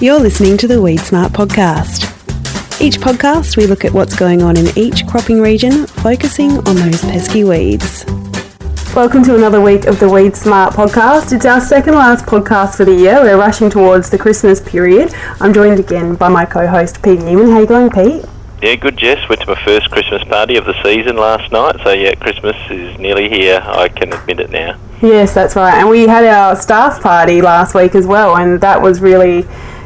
You're listening to the Weed Smart podcast. Each podcast, we look at what's going on in each cropping region, focusing on those pesky weeds. Welcome to another week of the Weed Smart podcast. It's our second last podcast for the year. We're rushing towards the Christmas period. I'm joined again by my co-host Pete Newman. How you going, Pete? Yeah, good, Jess. Went to my first Christmas party of the season last night, so yeah, Christmas is nearly here. I can admit it now. Yes, that's right. And we had our staff party last week as well, and that was really,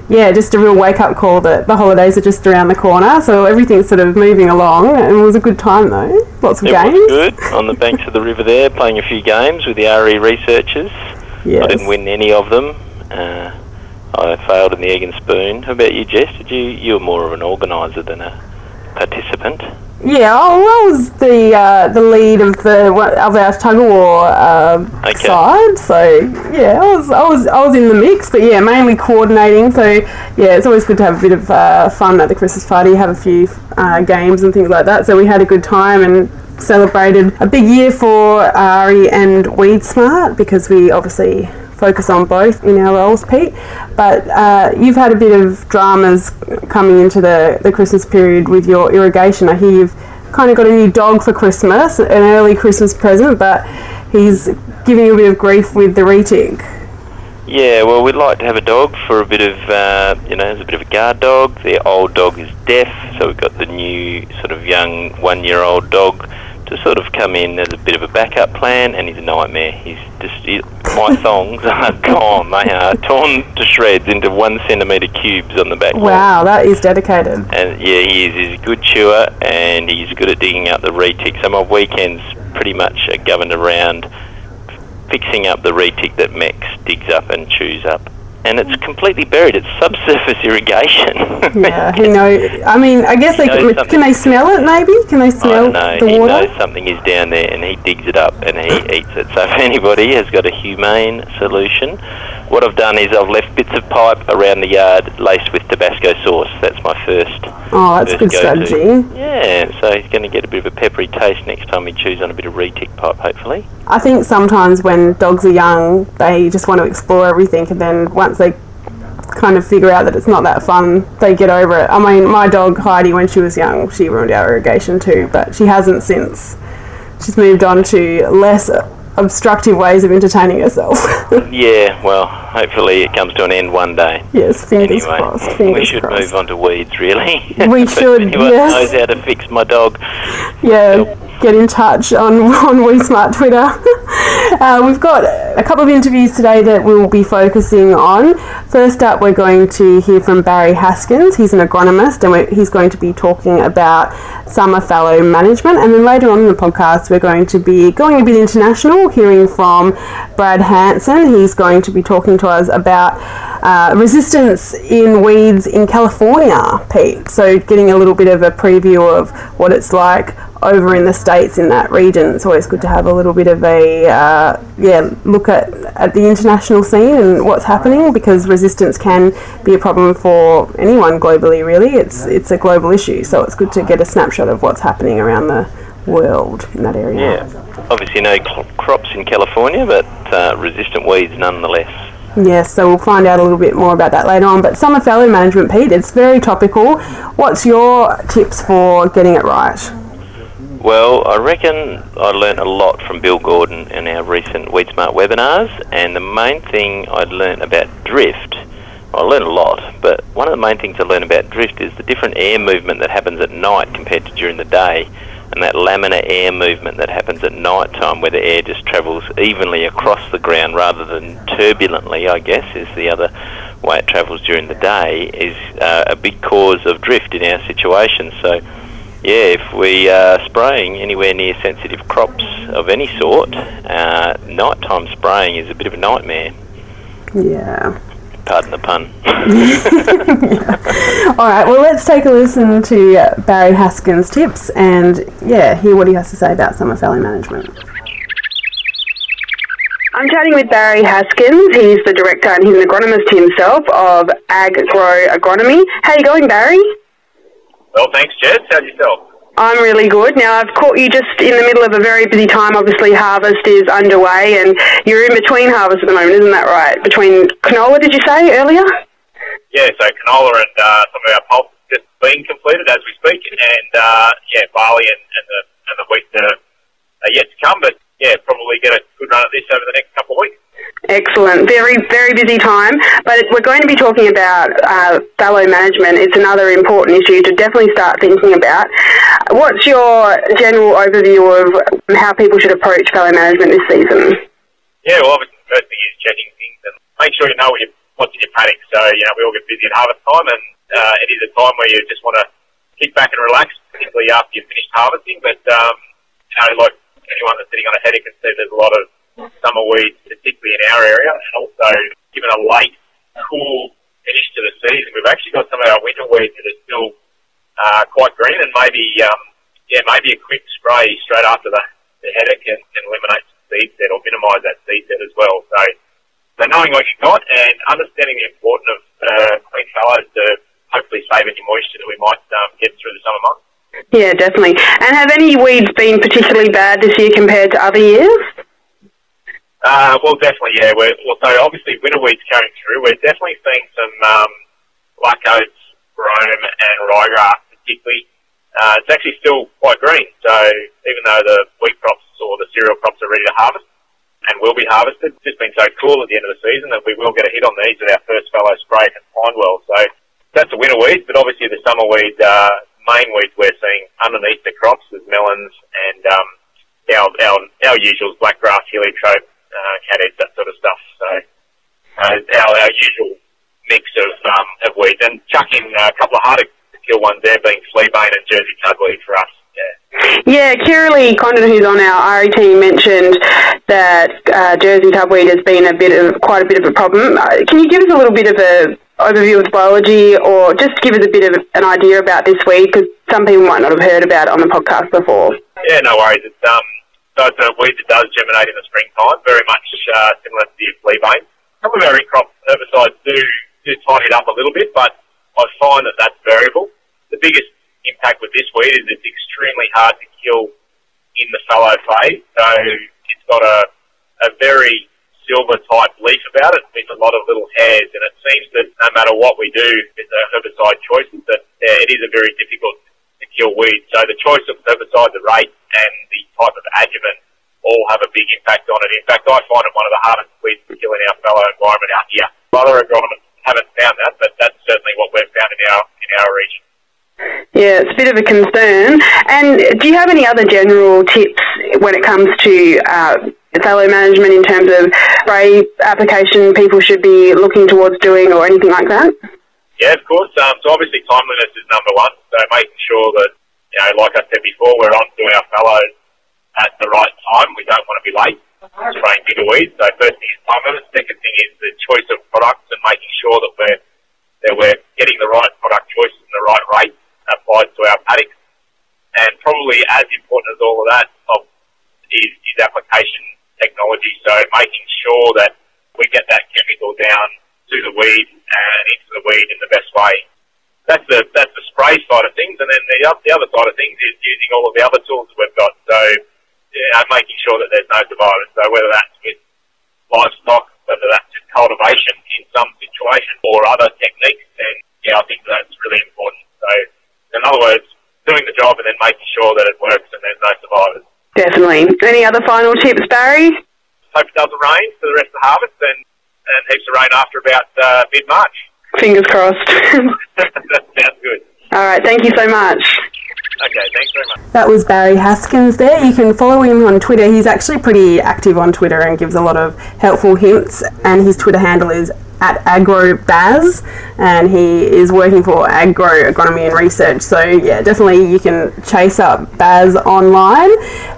yeah, just a real wake up call that the holidays are just around the corner. So everything's sort of moving along, and it was a good time though. Lots of it games. was good on the banks of the river there, playing a few games with the AHRI researchers. Yes. I didn't win any of them. Uh, I failed in the egg and spoon. How about you, Jess? Did you? You were more of an organiser than a participant. Yeah, oh, I was the uh, the lead of the of our tug of war uh, Okay. side. So yeah, I was I was I was in the mix, but yeah, mainly coordinating. So yeah, it's always good to have a bit of uh, fun at the Christmas party, have a few uh, games and things like that. So we had a good time and celebrated a big year for AHRI and Weed Smart because we obviously focus on both in our roles, Pete. But uh, you've had a bit of dramas coming into the, the Christmas period with your irrigation. I hear you've kind of got a new dog for Christmas, an early Christmas present, but he's giving you a bit of grief with the retic. Yeah, well, we'd like to have a dog for a bit of, uh, you know, as a bit of a guard dog. The old dog is deaf, so we've got the new sort of young one-year-old dog to sort of come in as a bit of a backup plan, and he's a nightmare. He's just he, my thongs are gone. They are torn to shreds into one centimetre cubes on the back. wall. Wow, that is dedicated. And yeah, he is. He's a good chewer, and he's good at digging up the retic. So my weekends pretty much are governed around fixing up the retic that Mex digs up and chews up. And it's completely buried. It's subsurface irrigation. Yeah, he know. I mean, I guess they can, can they smell it? Maybe can they I smell don't know. the he water? knows something is down there, and he digs it up and he eats it. So if anybody has got a humane solution, what I've done is I've left bits of pipe around the yard laced with Tabasco sauce. That's my first. Oh, that's a good first go-to. strategy. Yeah, so he's going to get a bit of a peppery taste next time he chews on a bit of retic pipe, hopefully. I think sometimes when dogs are young, they just want to explore everything, and then once they kind of figure out that it's not that fun, they get over it. I mean, my dog Heidi, when she was young, she ruined our irrigation too, but she hasn't since. She's moved on to less obstructive ways of entertaining herself. Yeah, well, hopefully it comes to an end one day. yes, fingers Anyway, crossed. Fingers we should crossed. move on to weeds, really. We should, anyone yes. knows how to fix my dog. yeah, get in touch on on WeedSmart Twitter. uh, we've got a couple of interviews today that we'll be focusing on. First up, we're going to hear from Barry Haskins. He's an agronomist, and he's going to be talking about summer fallow management. And then later on in the podcast, we're going to be going a bit international, hearing from Brad Hanson. He's going to be talking to us about uh, resistance in weeds in California, Pete. So, getting a little bit of a preview of what it's like over in the states in that region. It's always good to have a little bit of a uh, yeah look at at the international scene and what's happening because resistance can be a problem for anyone globally. Really, it's it's a global issue. So it's good to get a snapshot of what's happening around the world in that area. Yeah, obviously no cl- crops in California, but uh, resistant weeds nonetheless. Yes, so we'll find out a little bit more about that later on. But summer fallow management, Pete, it's very topical. What's your tips for getting it right? Well, I reckon I learnt a lot from Bill Gordon in our recent Weed Smart webinars, and the main thing I'd learnt about drift, well, I learned a lot, but one of the main things I learned about drift is the different air movement that happens at night compared to during the day, and that laminar air movement that happens at night time where the air just travels evenly across the ground rather than turbulently, I guess, is the other way it travels during the day, is uh, a big cause of drift in our situation. So, yeah, if we are spraying anywhere near sensitive crops of any sort, uh, nighttime spraying is a bit of a nightmare. Yeah. Pardon the pun. All right, well, let's take a listen to uh, Barry Haskins' tips and, yeah, hear what he has to say about summer fallow management. I'm chatting with Barry Haskins. He's the director and he's an agronomist himself of Ag Grow Agronomy. How you going, Barry? Well, thanks, Jess. How's yourself? I'm really good. Now, I've caught you just in the middle of a very busy time. Obviously, harvest is underway and you're in between harvest at the moment, isn't that right? Between canola, did you say earlier? yeah, so canola and uh, some of our pulp just being completed as we speak, and uh, yeah, barley and, and the and the wheat are, are yet to come. But yeah, probably get a good run at this over the next couple of weeks. Excellent. Very, very busy time. But we're going to be talking about uh, fallow management. It's another important issue to definitely start thinking about. What's your general overview of how people should approach fallow management this season? Yeah, well, obviously the first thing is checking things and make sure you know what you what's in your paddock. So, you know, we all get busy at harvest time and uh, it is a time where you just want to kick back and relax, particularly after you've finished harvesting. But, um, you know, like anyone that's sitting on a headache can see there's a lot of summer weeds, particularly in our area, and also given a late, cool finish to the season, we've actually got some of our winter weeds that are still uh, quite green, and maybe um, yeah, maybe a quick spray straight after the, the headache can, can eliminate seed set or minimise that seed set as well. So, so knowing what you've got and understanding the importance of uh, clean fallows to hopefully save any moisture that we might um, get through the summer months. Yeah, definitely. And have any weeds been particularly bad this year compared to other years? Uh, well, definitely, yeah. We're, well, so obviously winter weeds coming through. We're definitely seeing some um, black oats, brome, and ryegrass particularly. Uh, it's actually still quite green. So even though the wheat crops or the cereal crops are ready to harvest and will be harvested, it's just been so cool at the end of the season that we will get a hit on these at our first fallow spray and find well. So that's the winter weeds, but obviously the summer weed, uh, main weeds we're seeing underneath the crops is melons and um, our, our, our usuals, blackgrass, heliotrope, uh, catheads, that sort of stuff. So uh, our, our usual mix of, um, of weeds. And chuck in a couple of harder to kill ones there being fleabane and Jersey cudweed for us. Yeah, yeah Kiralee Condon, who's on our AHRI team, mentioned that uh, Jersey cudweed has been a bit of quite a bit of a problem. Uh, can you give us a little bit of a overview of the biology, or just give us a bit of an idea about this weed? Because some people might not have heard about it on the podcast before. Yeah, no worries. It's um, so it's a weed that does germinate in the springtime, very much uh, similar to the fleabane. Some of our in-crop herbicides do, do tidy it up a little bit, but I find that that's variable. The biggest impact with this weed is it's extremely hard to kill in the fallow phase. So it's got a, a very silver type leaf about it with a lot of little hairs, and it seems that no matter what we do with the herbicide choices, that yeah, it is a very difficult to kill weeds. So the choice of herbicide, the rate, and the type of adjuvant all have a big impact on it. In fact, I find it one of the hardest weeds to kill in our fallow environment out here. Other agronomists haven't found that, but that's certainly what we've found in our in our region. Yeah, it's a bit of a concern. And do you have any other general tips when it comes to uh, fallow management in terms of spray application people should be looking towards doing or anything like that? Yeah, of course. Um, so obviously timeliness is number one. So making sure that you know, like I said before, we're on doing our fallows at the right time. We don't want to be late spraying bigger weeds. So first thing is timeliness. Second thing is the choice of products and making sure that we're that we're getting the right product choices and the right rate applied to our paddocks. And probably as important as all of that is, is application technology. So making sure that we get that chemical down to the weed and into the weed in the best way that's the that's the spray side of things, and then the, the other side of things is using all of the other tools that we've got. So, yeah, making sure that there's no survivors. So whether that's with livestock, whether that's with cultivation in some situation, or other techniques, then yeah, I think that's really important. So, in other words, doing the job and then making sure that it works and there's no survivors. Definitely. Any other final tips, Barry? Hope it doesn't rain for the rest of the harvest and, and heaps of rain after about uh, mid March. Fingers crossed. sounds good. All right, thank you so much. Okay, thanks very much. That was Barry Haskins there. You can follow him on Twitter. He's actually pretty active on Twitter and gives a lot of helpful hints. And his Twitter handle is at agrobaz, and he is working for AgGrow Agronomy and Research. So yeah, definitely you can chase up Baz online.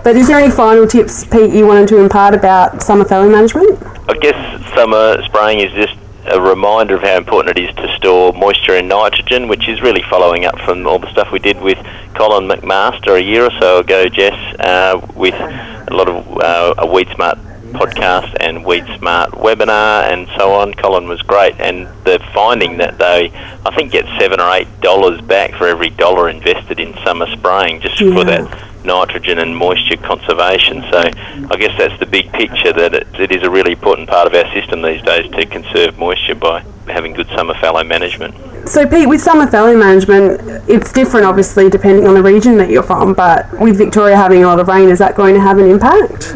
But is there any final tips, Pete, you wanted to impart about summer fallow management? I guess summer spraying is just a reminder of how important it is to store moisture and nitrogen, which is really following up from all the stuff we did with Colin McMaster a year or so ago, Jess, uh, with a lot of uh, a Weed Smart podcast and Weed Smart webinar and so on. Colin was great, and the finding that they, I think, get seven or eight dollars back for every dollar invested in summer spraying, just yeah. for that nitrogen and moisture conservation. So I guess that's the big picture that it, it is a really important part of our system these days to conserve moisture by having good summer fallow management. So, Pete, with summer fallow management, it's different obviously depending on the region that you're from, but with Victoria having a lot of rain, is that going to have an impact?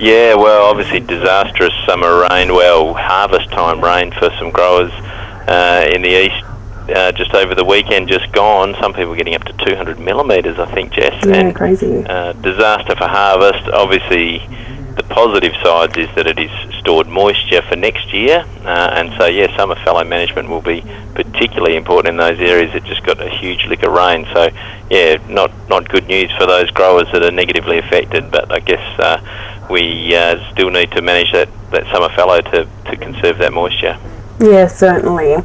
Yeah, well, obviously disastrous summer rain, well, harvest time rain for some growers uh, in the east uh, just over the weekend just gone. Some people getting up to 200 millimetres, I think, Jess. Yeah, and, crazy. Uh, disaster for harvest. Obviously, the positive side is that it is stored moisture for next year, uh, and so yeah, summer fallow management will be particularly important in those areas that just got a huge lick of rain. So yeah, not not good news for those growers that are negatively affected, but I guess uh, we uh, still need to manage that, that summer fallow to, to conserve that moisture. Yeah, certainly.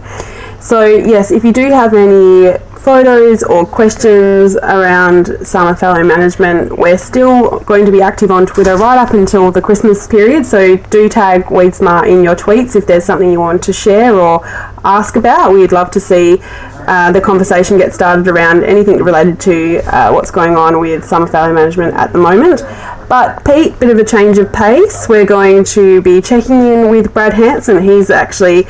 So, yes, if you do have any photos or questions around summer fallow management, we're still going to be active on Twitter right up until the Christmas period. So, do tag WeedSmart in your tweets if there's something you want to share or ask about. We'd love to see uh, the conversation get started around anything related to uh, what's going on with summer fallow management at the moment. But Pete, bit of a change of pace. We're going to be checking in with Brad Hanson. He's actually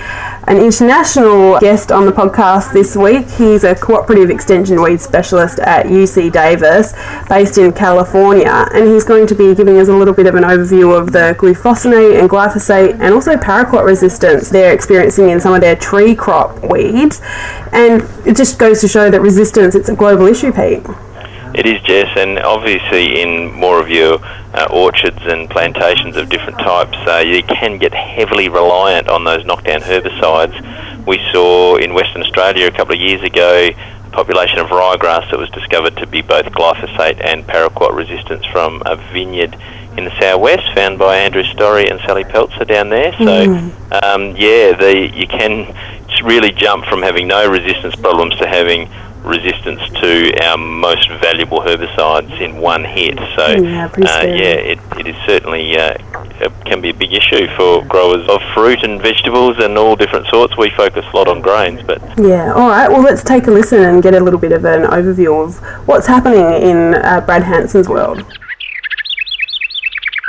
an international guest on the podcast this week. He's a cooperative extension weed specialist at UC Davis, based in California, and he's going to be giving us a little bit of an overview of the glufosinate and glyphosate and also paraquat resistance they're experiencing in some of their tree crop weeds. And it just goes to show that resistance it's a global issue, Pete. It is, Jess, and obviously in more of your uh, orchards and plantations of different types, uh, you can get heavily reliant on those knockdown herbicides. We saw in Western Australia a couple of years ago a population of ryegrass that was discovered to be both glyphosate and paraquat resistant from a vineyard in the southwest, found by Andrew Storrie and Sally Peltzer down there. So, mm. um, yeah, the, you can really jump from having no resistance problems to having resistance to our most valuable herbicides in one hit. So, yeah, uh, yeah it, it is certainly uh, can be a big issue for growers of fruit and vegetables and all different sorts. We focus a lot on grains, but yeah. All right. Well, let's take a listen and get a little bit of an overview of what's happening in uh, Brad Hanson's world.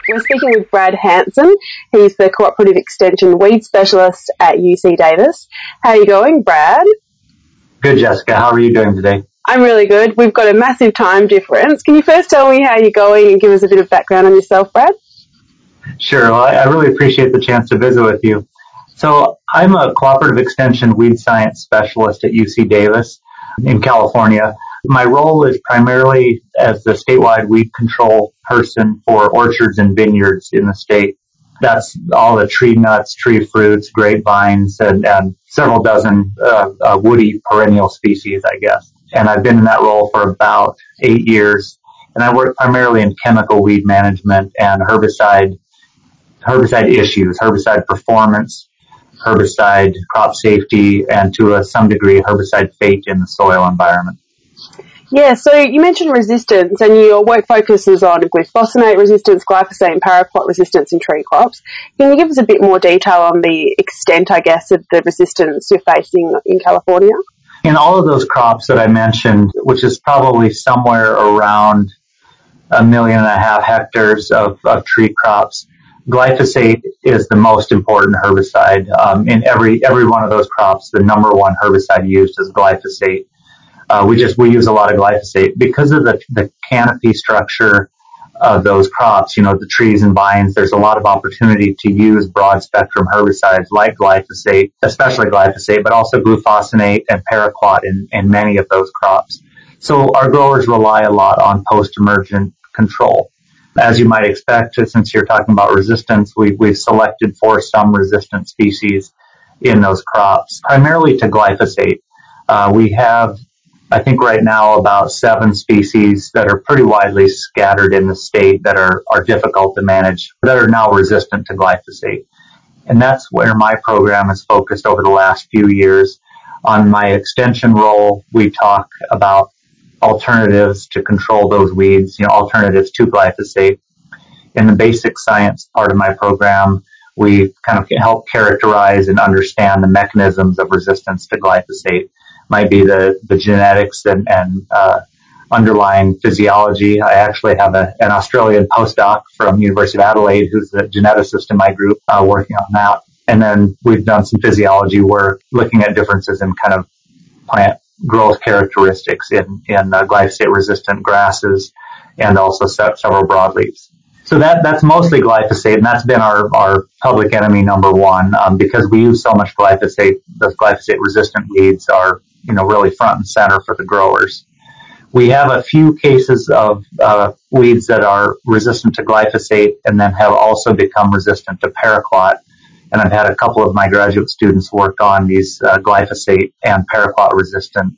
We're speaking with Brad Hanson. He's the Cooperative Extension Weed Specialist at UC Davis. How are you going, Brad? Good, Jessica. How are you doing today? I'm really good. We've got a massive time difference. Can you first tell me how you're going and give us a bit of background on yourself, Brad? Sure. Well, I really appreciate the chance to visit with you. So I'm a cooperative extension weed science specialist at UC Davis in California. My role is primarily as the statewide weed control person for orchards and vineyards in the state. That's all the tree nuts, tree fruits, grapevines, and, and several dozen uh, uh, woody perennial species, I guess. And I've been in that role for about eight years. And I work primarily in chemical weed management and herbicide herbicide issues, herbicide performance, herbicide crop safety, and to a, some degree herbicide fate in the soil environment. Yeah, so you mentioned resistance, and your work focuses on glufosinate resistance, glyphosate, and paraquat resistance in tree crops. Can you give us a bit more detail on the extent, I guess, of the resistance you're facing in California? In all of those crops that I mentioned, which is probably somewhere around a million and a half hectares of, of tree crops, glyphosate is the most important herbicide. Um, in every every one of those crops, the number one herbicide used is glyphosate. Uh, we just we use a lot of glyphosate because of the the canopy structure of those crops. You know, the trees and vines. There's a lot of opportunity to use broad spectrum herbicides like glyphosate, especially glyphosate, but also glufosinate and paraquat in, in many of those crops. So our growers rely a lot on post-emergent control. As you might expect, since you're talking about resistance, we, we've selected for some resistant species in those crops, primarily to glyphosate. Uh, we have I think right now about seven species that are pretty widely scattered in the state that are, are difficult to manage, that are now resistant to glyphosate. And that's where my program is focused over the last few years. On my extension role, we talk about alternatives to control those weeds, you know, alternatives to glyphosate. In the basic science part of my program, we kind of help characterize and understand the mechanisms of resistance to glyphosate might be the, the genetics and, and uh, underlying physiology. I actually have a, an Australian postdoc from University of Adelaide who's a geneticist in my group uh, working on that. And then we've done some physiology work looking at differences in kind of plant growth characteristics in, in uh, glyphosate resistant grasses and also several broadleaves. So that that's mostly glyphosate, and that's been our, our public enemy number one um, because we use so much glyphosate. Those glyphosate resistant weeds are you know really front and center for the growers. We have a few cases of uh, weeds that are resistant to glyphosate and then have also become resistant to paraquat. And I've had a couple of my graduate students work on these uh, glyphosate and paraquat resistant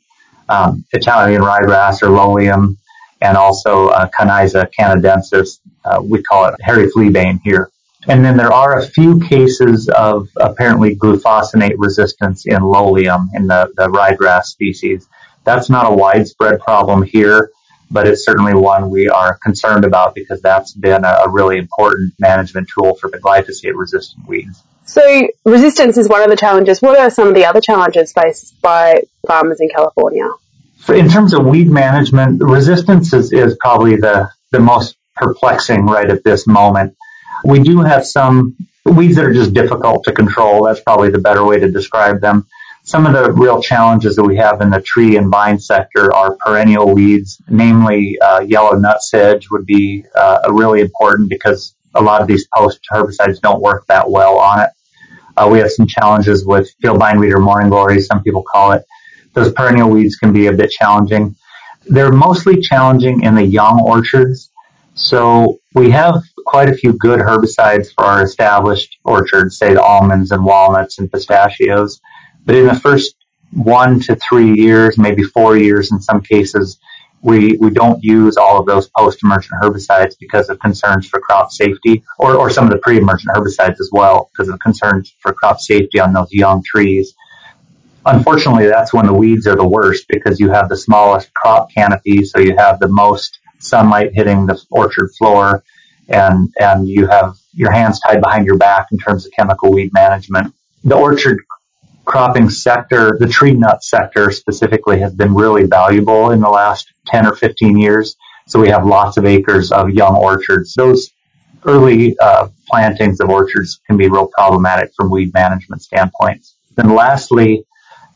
um, Italian ryegrass or lolium and also uh, Conyza canadensis. Uh, we call it hairy fleabane here. And then there are a few cases of apparently glufosinate resistance in lolium in the, the ryegrass species. That's not a widespread problem here, but it's certainly one we are concerned about because that's been a, a really important management tool for the glyphosate resistant weeds. So resistance is one of the challenges. What are some of the other challenges faced by farmers in California? in terms of weed management, resistance is, is probably the, the most perplexing right at this moment. We do have some weeds that are just difficult to control. That's probably the better way to describe them. Some of the real challenges that we have in the tree and vine sector are perennial weeds, namely uh, yellow nutsedge would be uh, really important because a lot of these post herbicides don't work that well on it. Uh, we have some challenges with field bindweed or morning glory, some people call it those perennial weeds can be a bit challenging. They're mostly challenging in the young orchards. So we have quite a few good herbicides for our established orchards, say the almonds and walnuts and pistachios. But in the first one to three years, maybe four years in some cases, we, we don't use all of those post-emergent herbicides because of concerns for crop safety or, or some of the pre-emergent herbicides as well because of concerns for crop safety on those young trees unfortunately, that's when the weeds are the worst because you have the smallest crop canopy, so you have the most sunlight hitting the orchard floor, and and you have your hands tied behind your back in terms of chemical weed management. The orchard cropping sector, the tree nut sector specifically, has been really valuable in the last 10 or 15 years. So we have lots of acres of young orchards. Those early uh, plantings of orchards can be real problematic from weed management standpoints. Then lastly,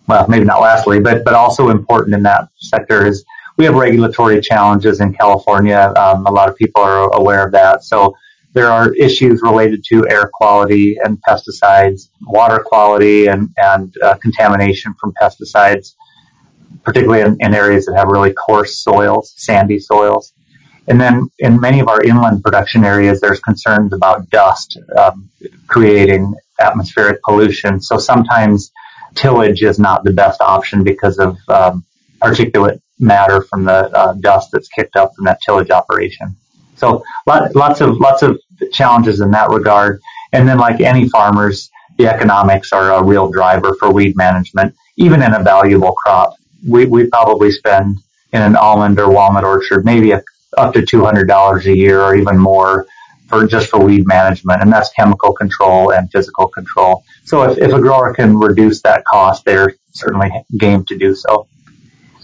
well, maybe not lastly, but, but also important in that sector is we have regulatory challenges in California. Um, a lot of people are aware of that. So there are issues related to air quality and pesticides, water quality and, and uh, contamination from pesticides, particularly in, in, areas that have really coarse soils, sandy soils. And then in many of our inland production areas, there's concerns about dust um, creating atmospheric pollution. So sometimes tillage is not the best option because of um, particulate matter from the uh, dust that's kicked up from that tillage operation. So lot, lots of lots of challenges in that regard. And then, like any farmers, the economics are a real driver for weed management, even in a valuable crop. We we probably spend in an almond or walnut orchard maybe a, up to two hundred dollars a year or even more for just for weed management, and that's chemical control and physical control. So if, if a grower can reduce that cost, they're certainly game to do so.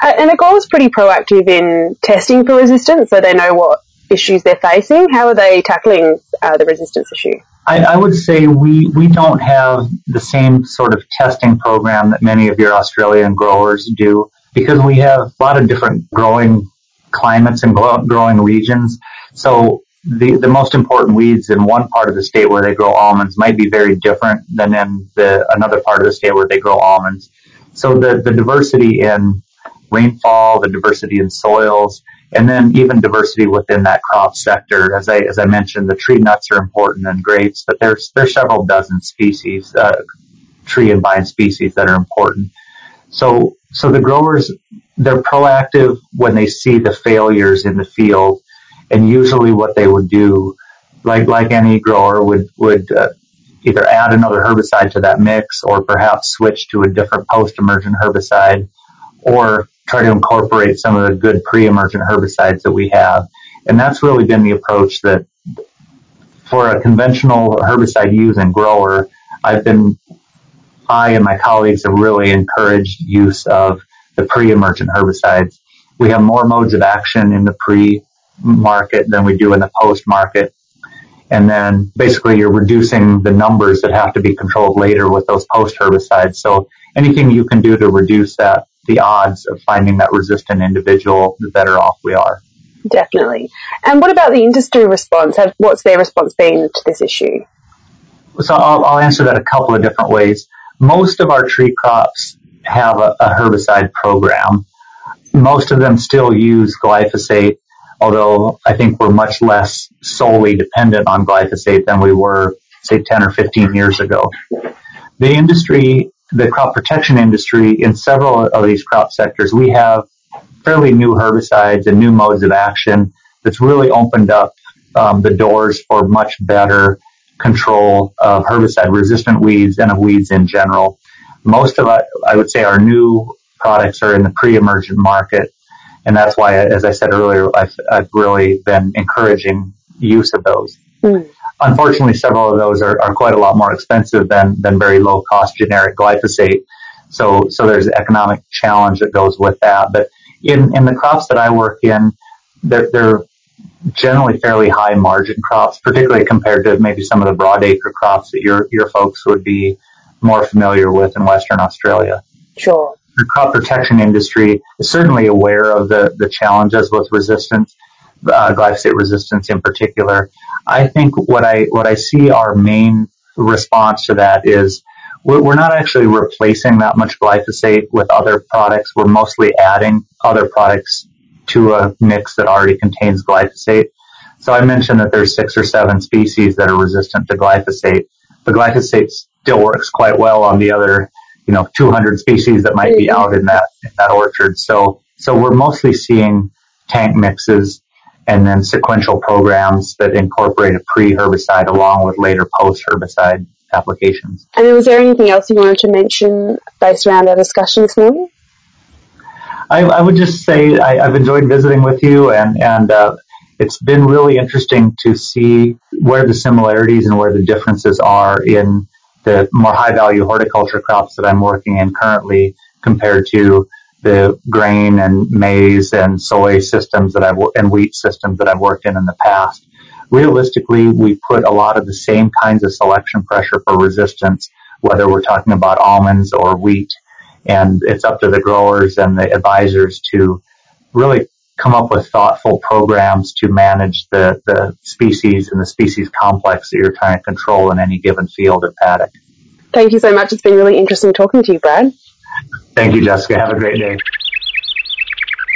Uh, and the is pretty proactive in testing for resistance, so they know what issues they're facing. How are they tackling uh, the resistance issue? I, I, would say we, we don't have the same sort of testing program that many of your Australian growers do because we have a lot of different growing climates and growing regions. So the, the most important weeds in one part of the state where they grow almonds might be very different than in the another part of the state where they grow almonds. So the, the diversity in rainfall, the diversity in soils, and then even diversity within that crop sector. As I as I mentioned, the tree nuts are important and grapes, but there's there's several dozen species, uh, tree and vine species that are important. So so the growers they're proactive when they see the failures in the field and usually what they would do, like like any grower would would uh, either add another herbicide to that mix, or perhaps switch to a different post-emergent herbicide, or try to incorporate some of the good pre-emergent herbicides that we have. And that's really been the approach that for a conventional herbicide using grower, I've been I and my colleagues have really encouraged use of the pre-emergent herbicides we have more modes of action in the pre market than we do in the post market. And then basically you're reducing the numbers that have to be controlled later with those post herbicides. So anything you can do to reduce that, the odds of finding that resistant individual, the better off we are. Definitely. And what about the industry response? Have, What's their response been to this issue? So I'll, I'll answer that a couple of different ways. Most of our tree crops have a, a herbicide program. Most of them still use glyphosate although I think we're much less solely dependent on glyphosate than we were, say, 10 or 15 years ago. The industry, the crop protection industry, in several of these crop sectors, we have fairly new herbicides and new modes of action that's really opened up um, the doors for much better control of herbicide resistant weeds and of weeds in general. Most of it, I would say, our new products are in the pre-emergent market and that's why, as I said earlier, I've, I've really been encouraging use of those. Mm. Unfortunately, several of those are, are quite a lot more expensive than, than very low cost generic glyphosate. So, so there's an economic challenge that goes with that. But in, in the crops that I work in, they're, they're generally fairly high margin crops, particularly compared to maybe some of the broadacre crops that your, your folks would be more familiar with in Western Australia. Sure the crop protection industry is certainly aware of the, the challenges with resistance, uh, glyphosate resistance in particular. I think what I what I see our main response to that is we're, we're not actually replacing that much glyphosate with other products. We're mostly adding other products to a mix that already contains glyphosate. So I mentioned that there's six or seven species that are resistant to glyphosate. The glyphosate still works quite well on the other you know 200 species that might be out in that in that orchard. So so we're mostly seeing tank mixes and then sequential programs that incorporate a pre-herbicide along with later post-herbicide applications. And was there anything else you wanted to mention based around our discussion this morning? I, I would just say I, have enjoyed visiting with you, and and uh, it's been really interesting to see where the similarities and where the differences are in the more high value horticulture crops that I'm working in currently compared to the grain and maize and soy systems that I've and wheat systems that I've worked in in the past. Realistically, we put a lot of the same kinds of selection pressure for resistance, whether we're talking about almonds or wheat. And it's up to the growers and the advisors to really come up with thoughtful programs to manage the, the species and the species complex that you're trying to control in any given field or paddock. Thank you so much. It's been really interesting talking to you, Brad. Thank you, Jessica. Have a great day.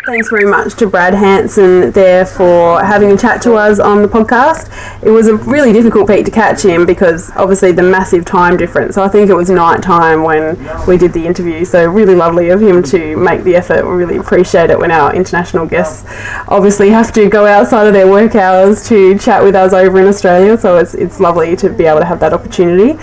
Thanks very much to Brad Hanson there for having a chat to us on the podcast. It was a really difficult Pete to catch him because obviously the massive time difference. So I think it was night time when we did the interview. So really lovely of him to make the effort. We really appreciate it when our international guests obviously have to go outside of their work hours to chat with us over in Australia. So it's it's lovely to be able to have that opportunity.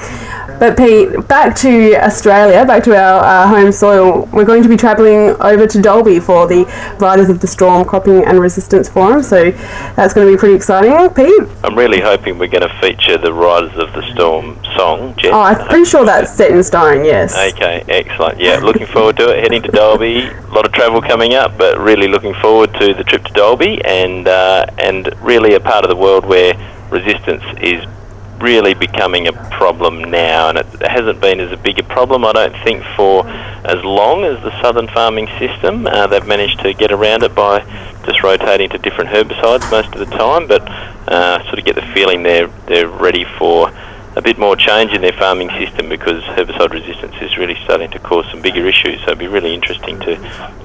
But Pete, back to Australia, back to our uh, home soil. We're going to be travelling over to Dalby for the Riders of the Storm Cropping and Resistance Forum. So that's going to be pretty exciting, Pete. I'm really hoping we're going to feature the Riders of the Storm song, Jess. Oh, I'm pretty sure that's set in stone. Yes. Okay, excellent. Yeah, looking forward to it. Heading to Dalby. a lot of travel coming up, but really looking forward to the trip to Dalby and uh, and really a part of the world where resistance is really becoming a problem now, and it hasn't been as a big a problem, I don't think, for as long as the southern farming system. Uh, they've managed to get around it by just rotating to different herbicides most of the time, but uh, sort of get the feeling they're they're ready for a bit more change in their farming system because herbicide resistance is really starting to cause some bigger issues. So it'd be really interesting to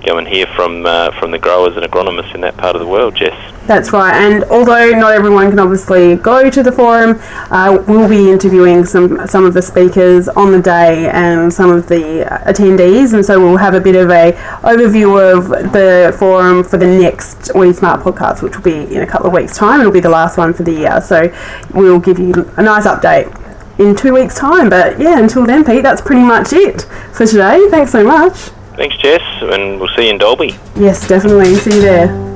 go and hear from uh, from the growers and agronomists in that part of the world, Jess. That's right. And although not everyone can obviously go to the forum, uh, we'll be interviewing some some of the speakers on the day and some of the attendees, and so we'll have a bit of a overview of the forum for the next Weed Smart podcast, which will be in a couple of weeks' time. It'll be the last one for the year, so we'll give you a nice update in two weeks' time. But yeah, until then, Pete, that's pretty much it for today. Thanks so much. Thanks, Jess, and we'll see you in Dalby. Yes, definitely. See you there.